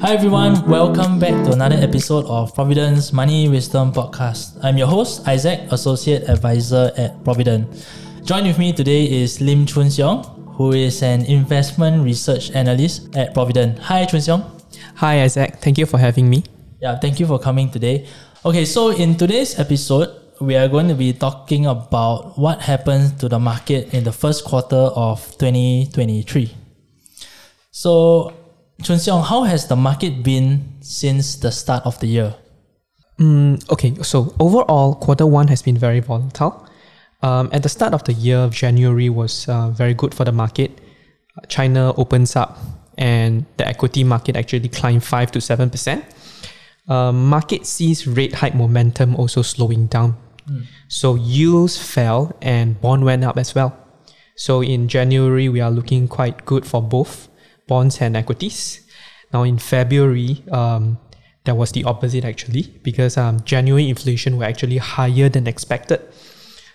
Hi everyone, welcome back to another episode of Providend's Money Wisdom Podcast. I'm your host, Isaac, Associate Advisor at Providend. Join with me today is Lim Choon Siong, who is an investment research analyst at Providend. Hi Choon Siong. Hi Isaac, thank you for having me. Yeah, thank you for coming today. Okay, so in today's episode, we are going to be talking about what happened to the market in the first quarter of 2023. So, Choon Siong, how has the market been since the start of the year? Mm, okay, so overall, quarter one has been very volatile. Um, at the start of the year, January was uh, very good for the market. China opens up and the equity market actually climbed 5 to 7%. Uh, market sees rate hike momentum also slowing down. Mm. So yields fell and bond went up as well. So in January, we are looking quite good for both bonds and equities. Now in February, um, that was the opposite actually, because um, January inflation were actually higher than expected.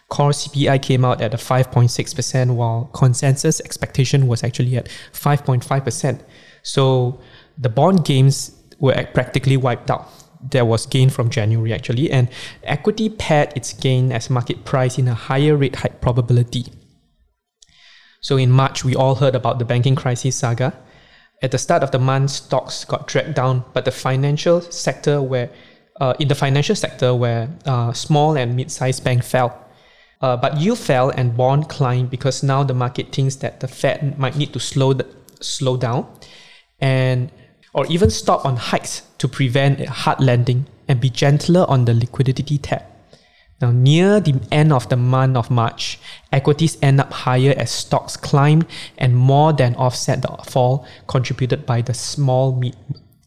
Core CPI came out at a 5.6%, while consensus expectation was actually at 5.5%. So the bond gains were practically wiped out. There was gain from January actually, and equity paired its gain as market price in a higher rate hike probability. So in March, we all heard about the banking crisis saga. At the start of the month, stocks got dragged down, but the financial sector where uh, in the financial sector where uh, small and mid-sized bank fell. Uh, but yield fell and bond climbed because now the market thinks that the Fed might need to slow the, slow down and or even stop on hikes to prevent a hard landing and be gentler on the liquidity tap. Now, near the end of the month of March, equities end up higher as stocks climbed and more than offset the fall contributed by the small mid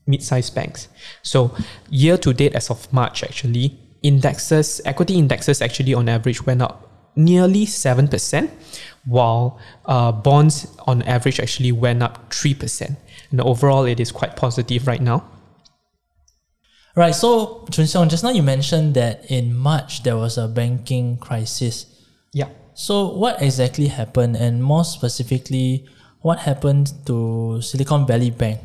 mid-sized banks. So, year to date as of March, actually, indexes, equity indexes actually on average went up nearly 7%, while uh, bonds on average actually went up 3%. And overall, it is quite positive right now. Right. So, Choon Siong, just now you mentioned that in March there was a banking crisis. Yeah. So, what exactly happened, and more specifically, what happened to Silicon Valley Bank?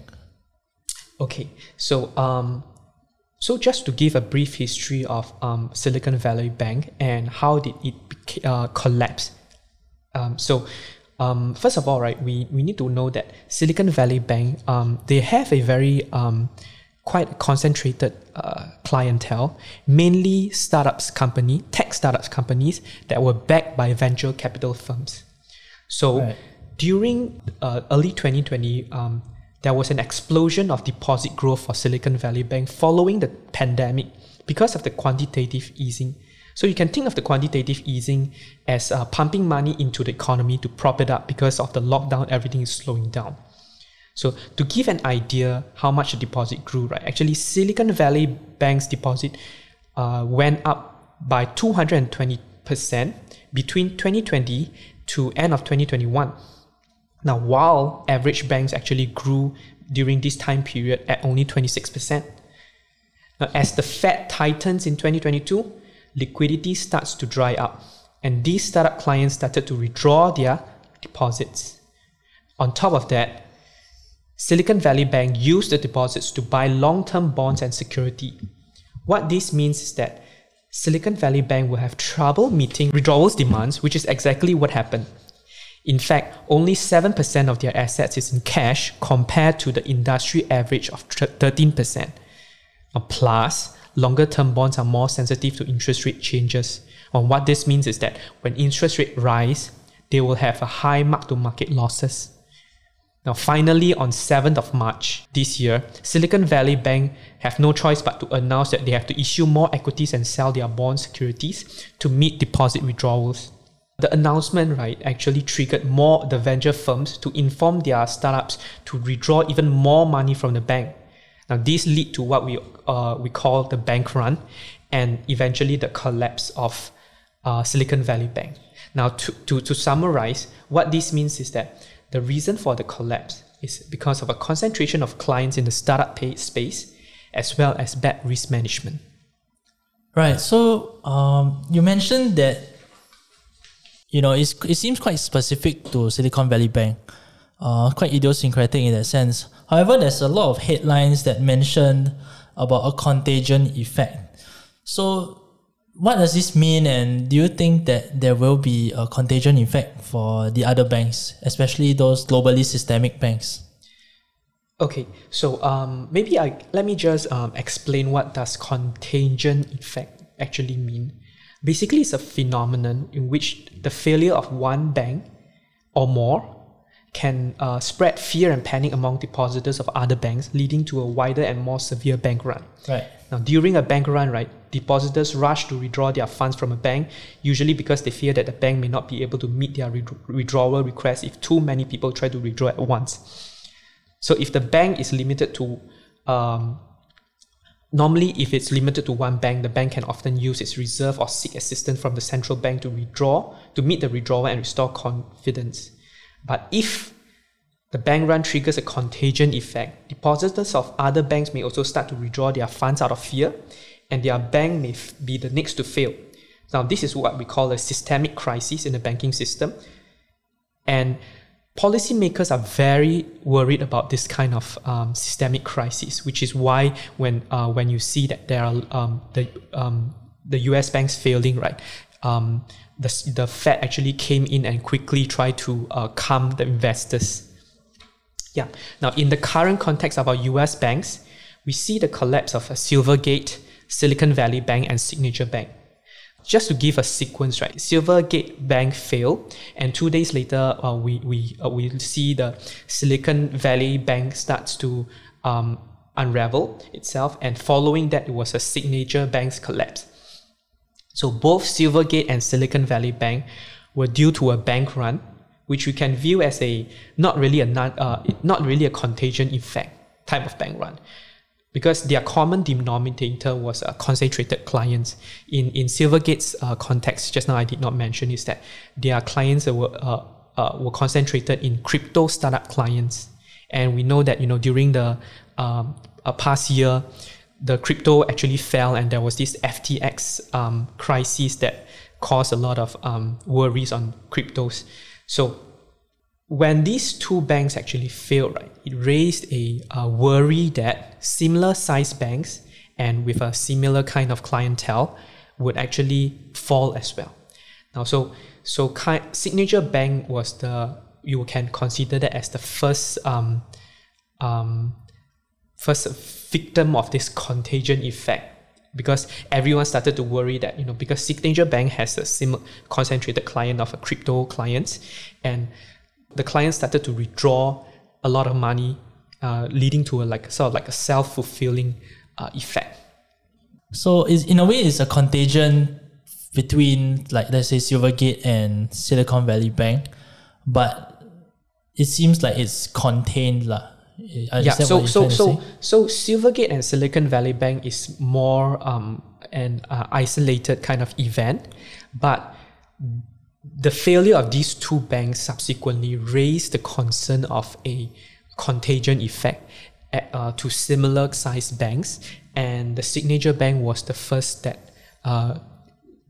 Okay. So, um, so just to give a brief history of um, Silicon Valley Bank and how did it uh, collapse. Um, so, um, first of all, right, we, we need to know that Silicon Valley Bank, um, they have a very um, quite a concentrated uh, clientele, mainly startups company, tech startups companies that were backed by venture capital firms. So right. during uh, early 2020, um, there was an explosion of deposit growth for Silicon Valley Bank following the pandemic because of the quantitative easing. So you can think of the quantitative easing as uh, pumping money into the economy to prop it up because of the lockdown, everything is slowing down. So to give an idea how much the deposit grew, right? Actually, Silicon Valley Bank's deposit uh, went up by 220% between 2020 to end of 2021. Now, while average banks actually grew during this time period at only 26%. Now, as the Fed tightens in 2022, liquidity starts to dry up, and these startup clients started to withdraw their deposits. On top of that, Silicon Valley Bank used the deposits to buy long term bonds and security. What this means is that Silicon Valley Bank will have trouble meeting withdrawals demands, which is exactly what happened. In fact, only 7% of their assets is in cash compared to the industry average of 13%. plus, longer term bonds are more sensitive to interest rate changes. And what this means is that when interest rates rise, they will have a high mark to market losses. Now, finally, on 7th of March this year, Silicon Valley Bank have no choice but to announce that they have to issue more equities and sell their bond securities to meet deposit withdrawals. The announcement, right, actually triggered more the venture firms to inform their startups to withdraw even more money from the bank. Now, this lead to what we uh, we call the bank run, and eventually the collapse of uh, Silicon Valley Bank. Now, to, to, to summarize, what this means is that the reason for the collapse is because of a concentration of clients in the startup space as well as bad risk management. Right. So um, you mentioned that you know it seems quite specific to Silicon Valley Bank, uh, quite idiosyncratic in that sense. However, there's a lot of headlines that mention about a contagion effect. So, what does this mean, and do you think that there will be a contagion effect for the other banks, especially those globally systemic banks? Okay, so um, maybe I let me just um, explain what does contagion effect actually mean. Basically, it's a phenomenon in which the failure of one bank or more can uh, spread fear and panic among depositors of other banks, leading to a wider and more severe bank run. Right. Now, during a bank run, right, depositors rush to withdraw their funds from a bank, usually because they fear that the bank may not be able to meet their withdrawal request if too many people try to withdraw at once. So, if the bank is limited to um, Normally, if it's limited to one bank, the bank can often use its reserve or seek assistance from the central bank to withdraw, to meet the withdrawal and restore confidence. But if the bank run triggers a contagion effect, depositors of other banks may also start to withdraw their funds out of fear, and their bank may f- be the next to fail. Now, this is what we call a systemic crisis in the banking system. And policymakers are very worried about this kind of um, systemic crisis, which is why when uh, when you see that there are um, the um, the U.S. banks failing, right? Um, the, the Fed actually came in and quickly tried to uh, calm the investors. Yeah. Now, in the current context of our U.S. banks, we see the collapse of a Silvergate, Silicon Valley Bank, and Signature Bank just to give a sequence, right? Silvergate Bank failed, and two days later, uh, we we uh, we see the Silicon Valley Bank starts to um, unravel itself, and following that, it was a Signature Bank's collapse. So both Silvergate and Silicon Valley Bank were due to a bank run, which we can view as a not really a not, uh, not really a contagion effect type of bank run because their common denominator was uh, concentrated clients. In in Silvergate's uh, context, just now I did not mention is that their clients were uh, uh, were concentrated in crypto startup clients, and we know that you know during the um, past year, the crypto actually fell, and there was this FTX um, crisis that caused a lot of um, worries on cryptos. So when these two banks actually failed, right, it raised a, a worry that similar sized banks and with a similar kind of clientele would actually fall as well. Now, so so kind, Signature Bank was the you can consider that as the first um, um, first victim of this contagion effect because everyone started to worry that you know because Signature Bank has a similar concentrated client of a crypto clients and the client started to withdraw a lot of money, uh, leading to a like sort of like a self fulfilling uh, effect. So is in a way it's a contagion between like let's say Silvergate and Silicon Valley Bank, but it seems like it's contained lah. Yeah, so so so so Silvergate and Silicon Valley Bank is more um an uh, isolated kind of event, but the failure of these two banks subsequently raised the concern of a contagion effect at, uh, to similar sized banks, and the Signature Bank was the first that uh,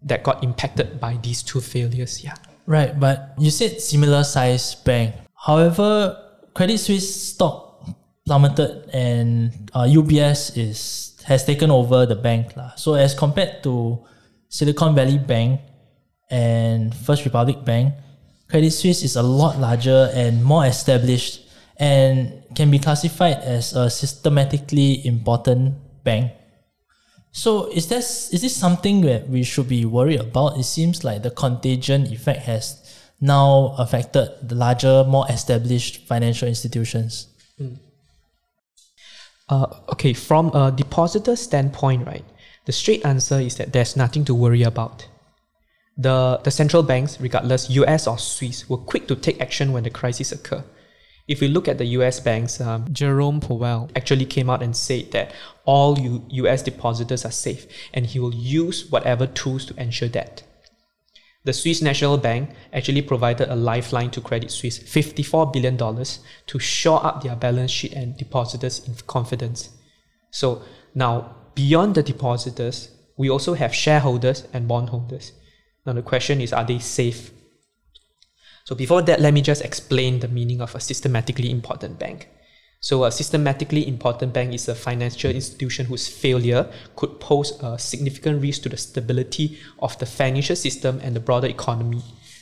that got impacted by these two failures. Yeah. Right, but you said similar sized bank. However, Credit Suisse stock plummeted, and uh, UBS is has taken over the bank lah. So as compared to Silicon Valley Bank, and First Republic Bank, Credit Suisse is a lot larger and more established and can be classified as a systematically important bank. So is this is this something that we should be worried about? It seems like the contagion effect has now affected the larger, more established financial institutions. Mm. Uh, okay, from a depositor standpoint, right, the straight answer is that there's nothing to worry about. The, the central banks, regardless US or Swiss, were quick to take action when the crisis occurred. If we look at the US banks, um, Jerome Powell actually came out and said that all U- US depositors are safe and he will use whatever tools to ensure that. The Swiss National Bank actually provided a lifeline to Credit Suisse, $54 billion, to shore up their balance sheet and depositors' confidence. So now, beyond the depositors, we also have shareholders and bondholders. Now the question is, are they safe? So before that, let me just explain the meaning of a systematically important bank. So, a systematically important bank is a financial institution whose failure could pose a significant risk to the stability of the financial system and the broader economy.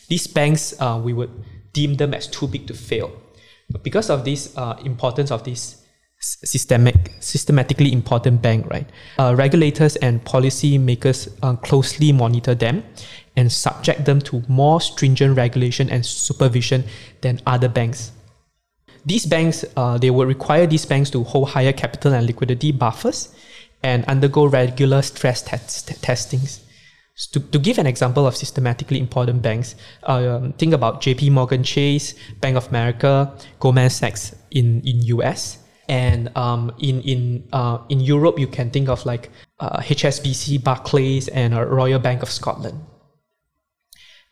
These banks, uh, we would deem them as too big to fail. But because of this uh, importance of this systemic, systematically important bank, right? Uh, regulators and policy makers uh, closely monitor them and subject them to more stringent regulation and supervision than other banks. These banks, uh, they will require these banks to hold higher capital and liquidity buffers and undergo regular stress test- testings. To, to give an example of systematically important banks, um, think about JP Morgan Chase, Bank of America, Goldman Sachs in, in US. And um, in in uh, in Europe, you can think of like uh, HSBC, Barclays, and uh, Royal Bank of Scotland.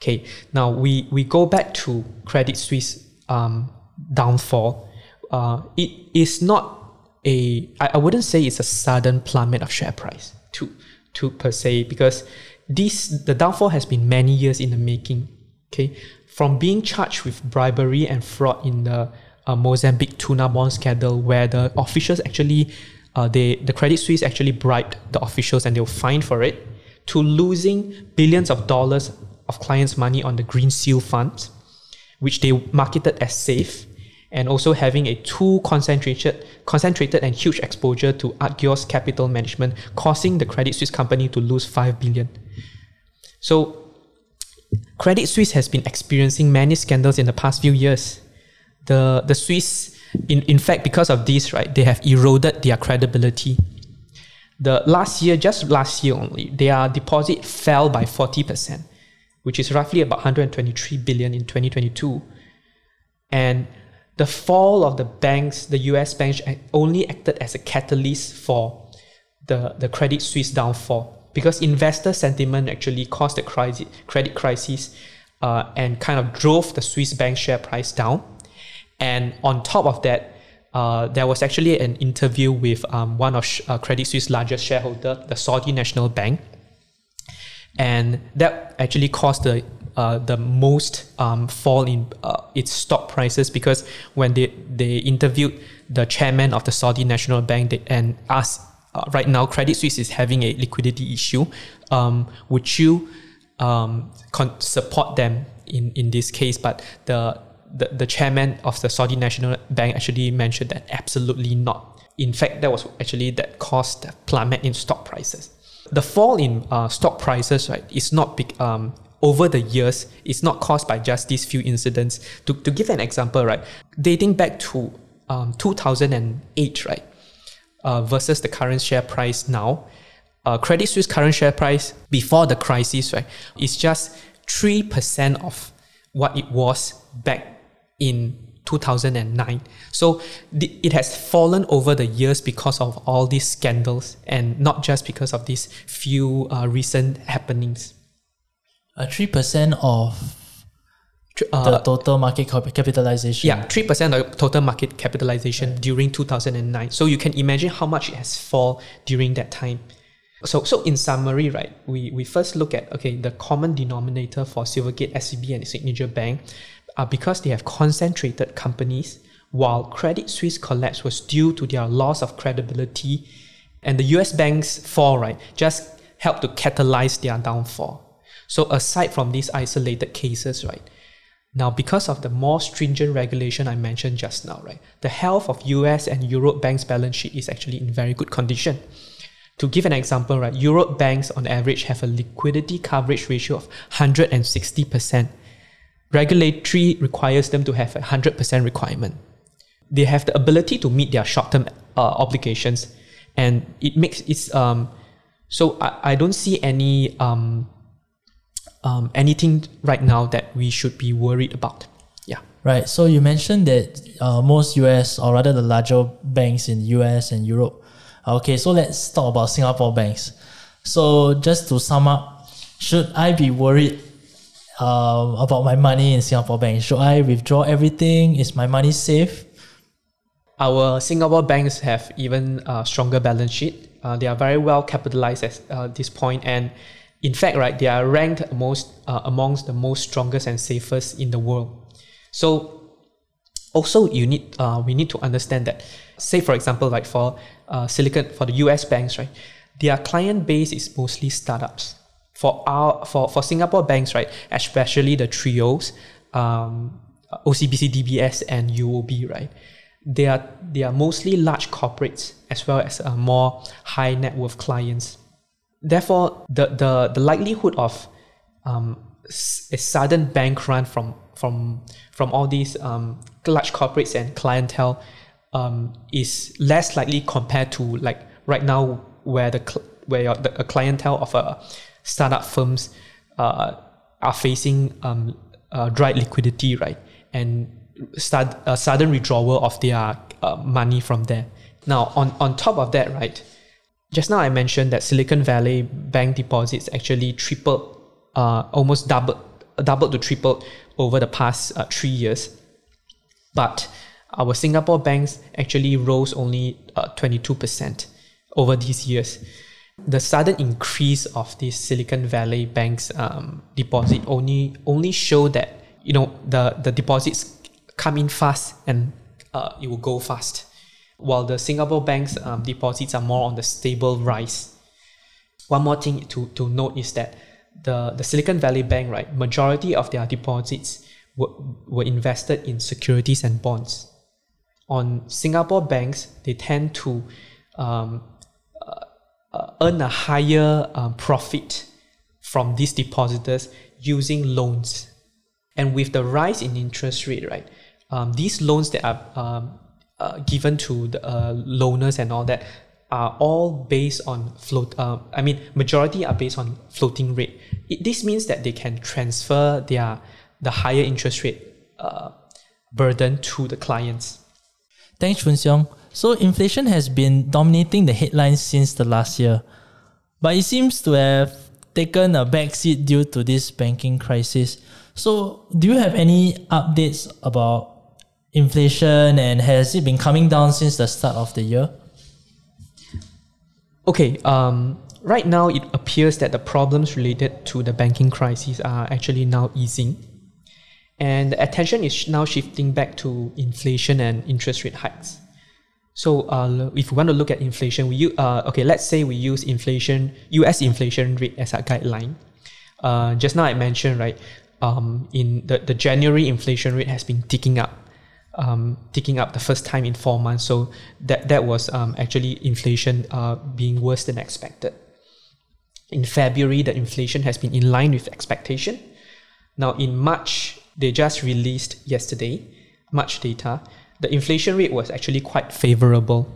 Okay, now we, we go back to Credit Suisse um, downfall. Uh, it is not a I, I wouldn't say it's a sudden plummet of share price to to per se because this the downfall has been many years in the making. Okay, from being charged with bribery and fraud in the uh, Mozambique tuna bond scandal, where the officials actually uh, they the Credit Suisse actually bribed the officials and they were fined for it, to losing billions of dollars of clients' money on the Greensill funds, which they marketed as safe, and also having a too concentrated, concentrated and huge exposure to Archegos Capital Management, causing the Credit Suisse company to lose five billion. So, Credit Suisse has been experiencing many scandals in the past few years. The the Swiss, in, in fact, because of this, right, they have eroded their credibility. The last year, just last year only, their deposit fell by forty percent which is roughly about 123 billion in 2022. And the fall of the banks, the US banks, only acted as a catalyst for the, the Credit Suisse downfall because investor sentiment actually caused the crisis, credit crisis uh, and kind of drove the Swiss bank share price down. And on top of that, uh, there was actually an interview with um, one of uh, Credit Suisse's largest shareholder, the Saudi National Bank, and that actually caused the uh, the most um, fall in uh, its stock prices because when they, they interviewed the chairman of the Saudi National Bank they, and asked, uh, right now Credit Suisse is having a liquidity issue, um, would you um, con- support them in, in this case? But the, the, the chairman of the Saudi National Bank actually mentioned that absolutely not. In fact, that was actually that caused the plummet in stock prices the fall in uh, stock prices, right, is not big. Um, over the years, it's not caused by just these few incidents. To, to give an example, right, dating back to um, 2008, right, uh, versus the current share price now, uh, Credit Suisse current share price before the crisis, right, is just 3% of what it was back in 2009. So it has fallen over the years because of all these scandals and not just because of these few uh, recent happenings. Uh, 3% of uh, the total market capitalization. Yeah, 3% of total market capitalization right. during 2009. So you can imagine how much it has fallen during that time. So, so in summary, right, we, we first look at, okay, the common denominator for Silvergate, SVB, and Signature Bank are because they have concentrated companies, while Credit Suisse collapse was due to their loss of credibility, and the US banks fall, right, just helped to catalyze their downfall. So aside from these isolated cases, right, now because of the more stringent regulation I mentioned just now, right, the health of US and Europe banks' balance sheet is actually in very good condition. To give an example, right, Europe banks on average have a liquidity coverage ratio of 160%, regulatory requires them to have a 100% requirement. They have the ability to meet their short-term uh, obligations and it makes it um, so I, I don't see any um, um, anything right now that we should be worried about. Yeah. Right. So you mentioned that uh, most US or rather the larger banks in US and Europe. Okay, so let's talk about Singapore banks. So just to sum up, should I be worried um, about my money in Singapore bank. Should I withdraw everything? Is my money safe? Our Singapore banks have even a stronger balance sheet. Uh, they are very well capitalized at uh, this point, and in fact, right, they are ranked most uh, amongst the most strongest and safest in the world. So, Also, you need uh, we need to understand that, say for example, like for uh, Silicon for the US banks, right, their client base is mostly startups. For our for, for Singapore banks, right, especially the trios, um, OCBC, DBS, and UOB, right, they are they are mostly large corporates as well as uh, more high net worth clients. Therefore, the the, the likelihood of um, a sudden bank run from from from all these um, large corporates and clientele um, is less likely compared to like right now where the cl- where the a clientele of a startup firms uh, are facing um, uh, dry liquidity right and start a sudden withdrawal of their uh, money from there. Now on on top of that right, just now I mentioned that Silicon Valley bank deposits actually tripled, uh, almost doubled doubled to tripled over the past uh, three years. But our Singapore banks actually rose only uh, 22% over these years. The sudden increase of this Silicon Valley banks um, deposit only only show that you know the, the deposits come in fast and uh, it will go fast, while the Singapore banks um, deposits are more on the stable rise. One more thing to, to note is that the, the Silicon Valley Bank, right, majority of their deposits were, were invested in securities and bonds. On Singapore banks, they tend to um, uh, earn a higher um, profit from these depositors using loans. And with the rise in interest rate, right, um, these loans that are um, uh, given to the uh, loaners and all that are all based on float. Uh, I mean, majority are based on floating rate. It, this means that they can transfer their the higher interest rate uh, burden to the clients. Thanks, Choon Siong. So inflation has been dominating the headlines since the last year, but it seems to have taken a backseat due to this banking crisis. So, do you have any updates about inflation and has it been coming down since the start of the year? Okay, um, right now it appears that the problems related to the banking crisis are actually now easing. And the attention is now shifting back to inflation and interest rate hikes. So, uh, if we want to look at inflation, we use, uh, okay, let's say we use inflation, US inflation rate as a guideline. Uh, just now I mentioned, right, um, in the, the January inflation rate has been ticking up um, ticking up the first time in four months. So that that was um, actually inflation uh, being worse than expected. In February, the inflation has been in line with expectation. Now in March, they just released yesterday March data. The inflation rate was actually quite favorable.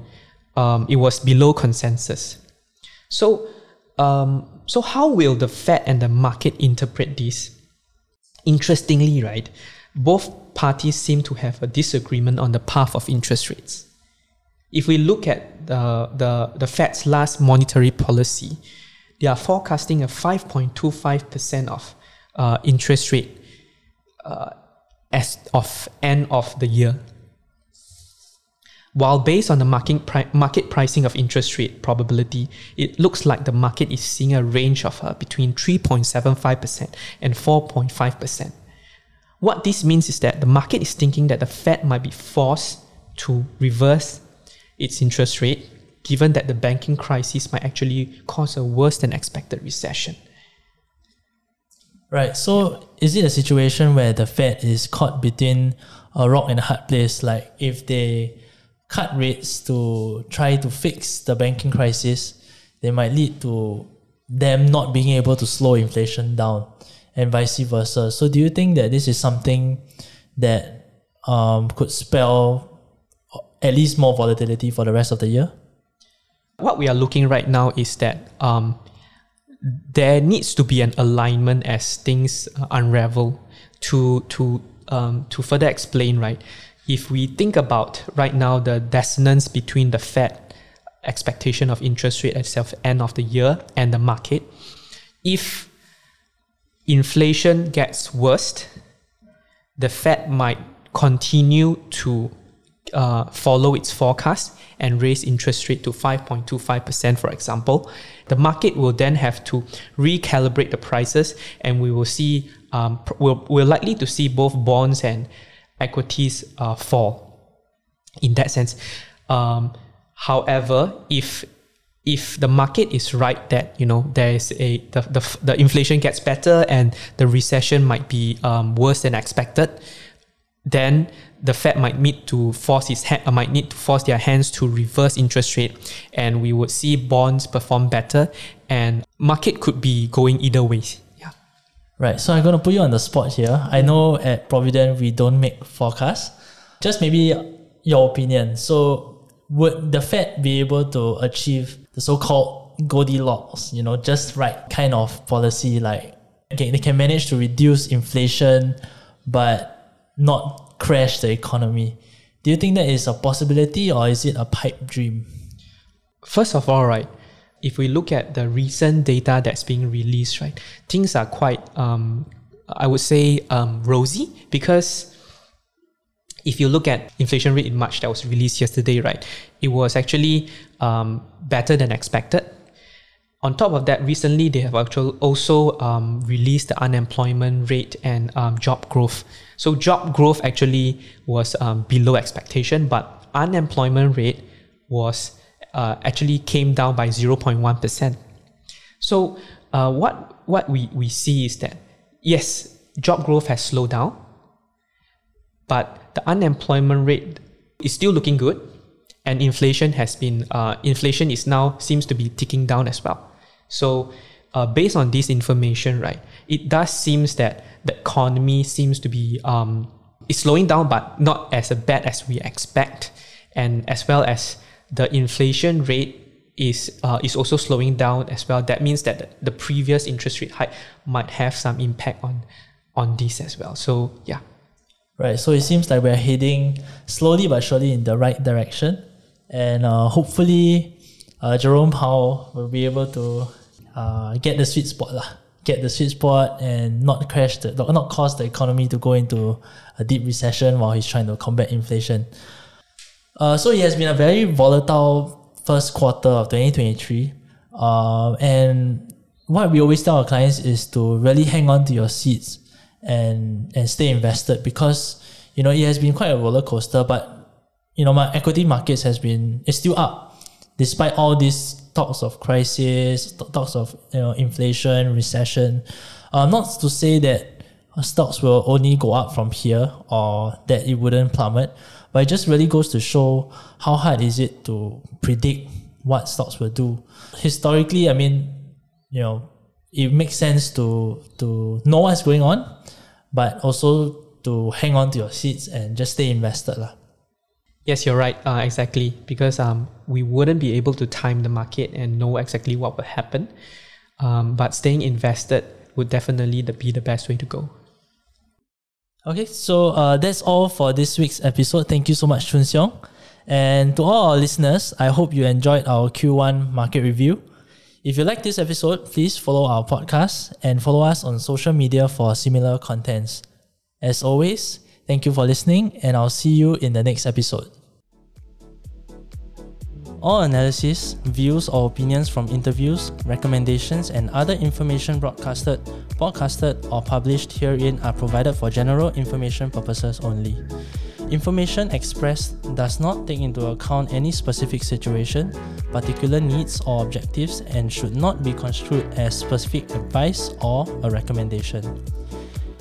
Um, it was below consensus. So, um, so how will the Fed and the market interpret this? Interestingly, right, both parties seem to have a disagreement on the path of interest rates. If we look at the, the, the Fed's last monetary policy, they are forecasting a 5.25% of uh, interest rate uh, as of end of the year. While based on the market, pri- market pricing of interest rate probability, it looks like the market is seeing a range of uh, between 3.75% and 4.5%. What this means is that the market is thinking that the Fed might be forced to reverse its interest rate, given that the banking crisis might actually cause a worse than expected recession. Right. So, is it a situation where the Fed is caught between a rock and a hard place? Like, if they cut rates to try to fix the banking crisis, they might lead to them not being able to slow inflation down and vice versa. So do you think that this is something that um, could spell at least more volatility for the rest of the year? What we are looking right now is that um, there needs to be an alignment as things uh, unravel to to um, to further explain right. If we think about right now the dissonance between the Fed expectation of interest rate itself end of the year and the market, if inflation gets worse, the Fed might continue to uh, follow its forecast and raise interest rate to 5.25%, for example. The market will then have to recalibrate the prices, and we will see, um, we're, we're likely to see both bonds and equities uh, fall. In that sense, um, however, if if the market is right that you know there is a the, the, the inflation gets better and the recession might be um, worse than expected, then the Fed might need to force its ha- might need to force their hands to reverse interest rate, and we would see bonds perform better, and market could be going either ways. Right. So I'm gonna put you on the spot here. I know at Providend we don't make forecasts. Just maybe your opinion. So would the Fed be able to achieve the so-called Goldilocks, you know, just right kind of policy like okay, they can manage to reduce inflation but not crash the economy. Do you think that is a possibility or is it a pipe dream? First of all, right, if we look at the recent data that's being released, right, things are quite, um, I would say, um, rosy because if you look at inflation rate in March that was released yesterday, right, it was actually um, better than expected. On top of that, recently they have actually also um, released the unemployment rate and um, job growth. So job growth actually was um, below expectation, but unemployment rate was uh, actually came down by 0.1 percent. So uh, what what we, we see is that yes, job growth has slowed down, but the unemployment rate is still looking good, and inflation has been uh, inflation is now seems to be ticking down as well. So, uh, based on this information, right, it does seems that the economy seems to be um, is slowing down, but not as bad as we expect, and as well as the inflation rate is uh, is also slowing down as well. That means that the previous interest rate hike might have some impact on on this as well. So yeah. Right. So it seems like we're heading slowly but surely in the right direction, and uh, hopefully, uh, Jerome Powell will be able to uh, get the sweet spot lah. Get the sweet spot and not crash the not cause the economy to go into a deep recession while he's trying to combat inflation. Uh, so it has been a very volatile first quarter of 2023. Uh, and what we always tell our clients is to really hang on to your seats and and stay invested because you know it has been quite a roller coaster. But you know my equity markets has been it's still up despite all these talks of crisis, talks of you know inflation, recession. Uh, not to say that stocks will only go up from here or that it wouldn't plummet. But it just really goes to show how hard is it to predict what stocks will do. Historically, I mean, you know, it makes sense to to know what's going on, but also to hang on to your seats and just stay invested. Lah. Yes, you're right. Uh, exactly. Because um, we wouldn't be able to time the market and know exactly what will happen. Um, but staying invested would definitely be the best way to go. Okay, so uh, that's all for this week's episode. Thank you so much, Choon Siong. And to all our listeners, I hope you enjoyed our Q1 market review. If you like this episode, please follow our podcast and follow us on social media for similar contents. As always, thank you for listening, and I'll see you in the next episode. All analysis, views, or opinions from interviews, recommendations, and other information broadcasted, podcasted, or published herein are provided for general information purposes only. Information expressed does not take into account any specific situation, particular needs, or objectives and should not be construed as specific advice or a recommendation.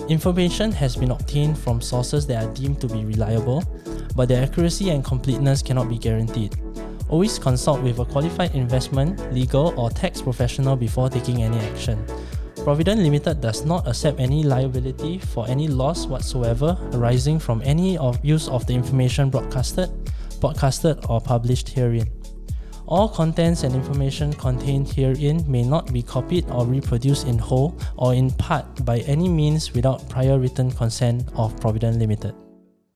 Information has been obtained from sources that are deemed to be reliable, but their accuracy and completeness cannot be guaranteed. Always consult with a qualified investment, legal, or tax professional before taking any action. Providend Limited does not accept any liability for any loss whatsoever arising from any of use of the information broadcasted, podcasted, or published herein. All contents and information contained herein may not be copied or reproduced in whole or in part by any means without prior written consent of Providend Limited.